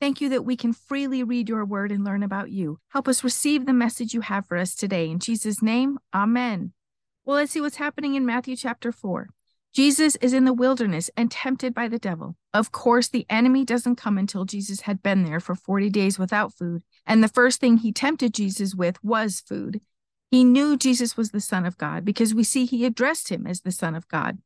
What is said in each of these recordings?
Thank you that we can freely read your word and learn about you. Help us receive the message you have for us today. In Jesus' name, amen. Well, let's see what's happening in Matthew chapter 4. Jesus is in the wilderness and tempted by the devil. Of course, the enemy doesn't come until Jesus had been there for 40 days without food. And the first thing he tempted Jesus with was food. He knew Jesus was the Son of God because we see he addressed him as the Son of God.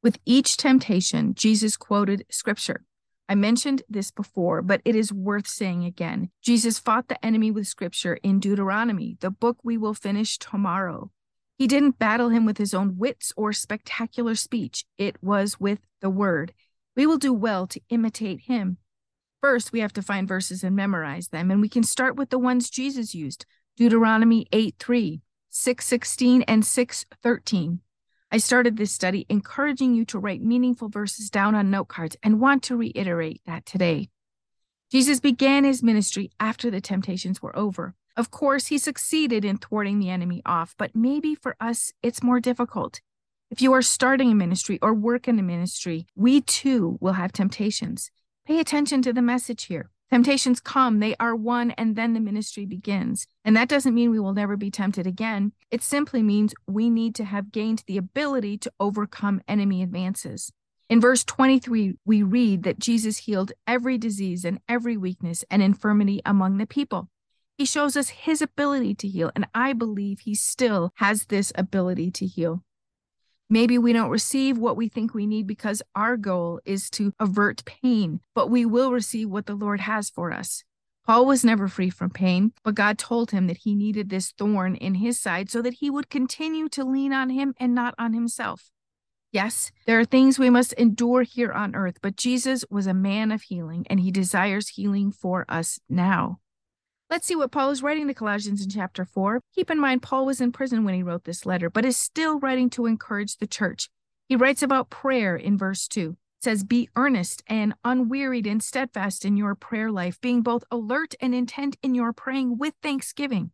With each temptation, Jesus quoted scripture. I mentioned this before, but it is worth saying again. Jesus fought the enemy with scripture in Deuteronomy, the book we will finish tomorrow. He didn't battle him with his own wits or spectacular speech, it was with the word. We will do well to imitate him. First, we have to find verses and memorize them, and we can start with the ones Jesus used Deuteronomy 8 3, 6 16, and 6 13. I started this study encouraging you to write meaningful verses down on note cards and want to reiterate that today. Jesus began his ministry after the temptations were over. Of course, he succeeded in thwarting the enemy off, but maybe for us, it's more difficult. If you are starting a ministry or work in a ministry, we too will have temptations. Pay attention to the message here. Temptations come, they are won, and then the ministry begins. And that doesn't mean we will never be tempted again. It simply means we need to have gained the ability to overcome enemy advances. In verse 23, we read that Jesus healed every disease and every weakness and infirmity among the people. He shows us his ability to heal, and I believe he still has this ability to heal. Maybe we don't receive what we think we need because our goal is to avert pain, but we will receive what the Lord has for us. Paul was never free from pain, but God told him that he needed this thorn in his side so that he would continue to lean on him and not on himself. Yes, there are things we must endure here on earth, but Jesus was a man of healing and he desires healing for us now. Let's see what Paul is writing to Colossians in chapter 4. Keep in mind, Paul was in prison when he wrote this letter, but is still writing to encourage the church. He writes about prayer in verse 2. It says, Be earnest and unwearied and steadfast in your prayer life, being both alert and intent in your praying with thanksgiving.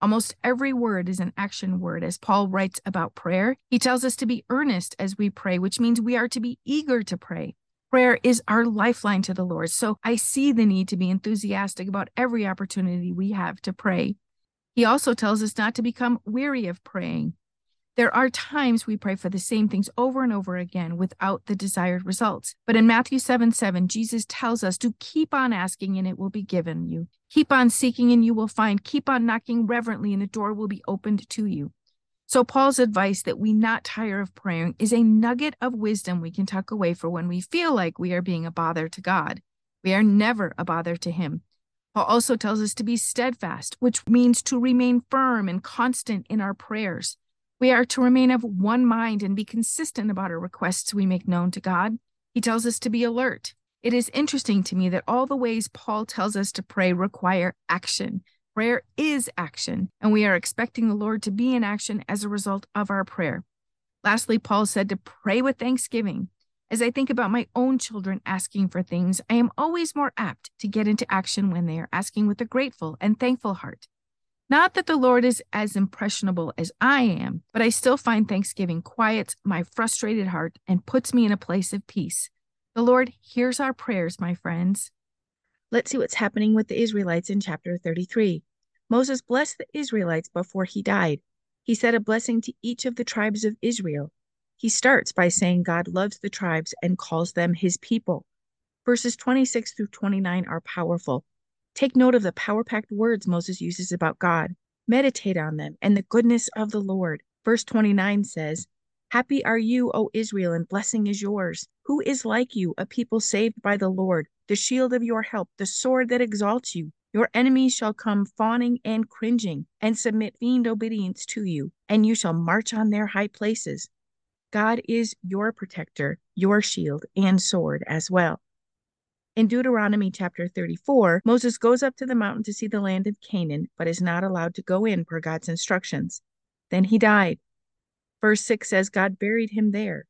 Almost every word is an action word. As Paul writes about prayer, he tells us to be earnest as we pray, which means we are to be eager to pray. Prayer is our lifeline to the Lord. So I see the need to be enthusiastic about every opportunity we have to pray. He also tells us not to become weary of praying. There are times we pray for the same things over and over again without the desired results. But in Matthew 7 7, Jesus tells us to keep on asking and it will be given you. Keep on seeking and you will find. Keep on knocking reverently and the door will be opened to you. So, Paul's advice that we not tire of praying is a nugget of wisdom we can tuck away for when we feel like we are being a bother to God. We are never a bother to Him. Paul also tells us to be steadfast, which means to remain firm and constant in our prayers. We are to remain of one mind and be consistent about our requests we make known to God. He tells us to be alert. It is interesting to me that all the ways Paul tells us to pray require action. Prayer is action, and we are expecting the Lord to be in action as a result of our prayer. Lastly, Paul said to pray with thanksgiving. As I think about my own children asking for things, I am always more apt to get into action when they are asking with a grateful and thankful heart. Not that the Lord is as impressionable as I am, but I still find thanksgiving quiets my frustrated heart and puts me in a place of peace. The Lord hears our prayers, my friends. Let's see what's happening with the Israelites in chapter 33. Moses blessed the Israelites before he died. He said a blessing to each of the tribes of Israel. He starts by saying God loves the tribes and calls them his people. Verses 26 through 29 are powerful. Take note of the power packed words Moses uses about God. Meditate on them and the goodness of the Lord. Verse 29 says, Happy are you, O Israel, and blessing is yours. Who is like you, a people saved by the Lord, the shield of your help, the sword that exalts you? Your enemies shall come fawning and cringing, and submit fiend obedience to you, and you shall march on their high places. God is your protector, your shield, and sword as well. In Deuteronomy chapter 34, Moses goes up to the mountain to see the land of Canaan, but is not allowed to go in per God's instructions. Then he died. Verse 6 says God buried him there.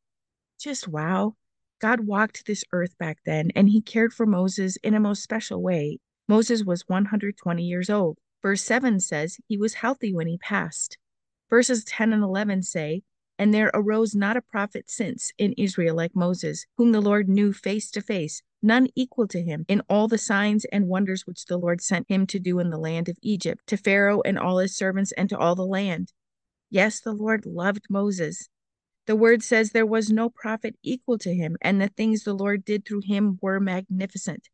Just wow. God walked this earth back then, and he cared for Moses in a most special way. Moses was 120 years old. Verse 7 says he was healthy when he passed. Verses 10 and 11 say, and there arose not a prophet since in Israel like Moses, whom the Lord knew face to face, none equal to him in all the signs and wonders which the Lord sent him to do in the land of Egypt, to Pharaoh and all his servants and to all the land. Yes, the Lord loved Moses. The word says there was no prophet equal to him, and the things the Lord did through him were magnificent.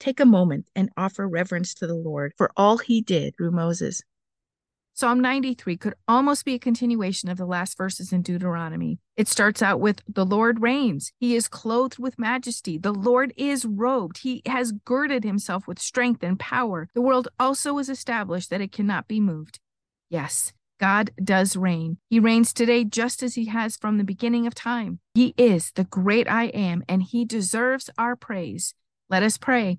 Take a moment and offer reverence to the Lord for all he did through Moses. Psalm 93 could almost be a continuation of the last verses in Deuteronomy. It starts out with The Lord reigns. He is clothed with majesty. The Lord is robed. He has girded himself with strength and power. The world also is established that it cannot be moved. Yes, God does reign. He reigns today just as he has from the beginning of time. He is the great I am, and he deserves our praise. Let us pray.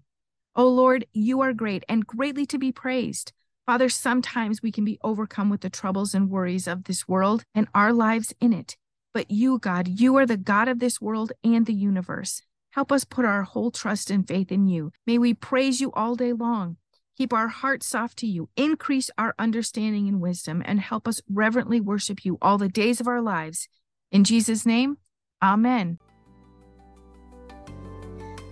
O Lord, you are great and greatly to be praised. Father, sometimes we can be overcome with the troubles and worries of this world and our lives in it. But you, God, you are the God of this world and the universe. Help us put our whole trust and faith in you. May we praise you all day long. Keep our hearts soft to you, increase our understanding and wisdom, and help us reverently worship you all the days of our lives. In Jesus' name, Amen.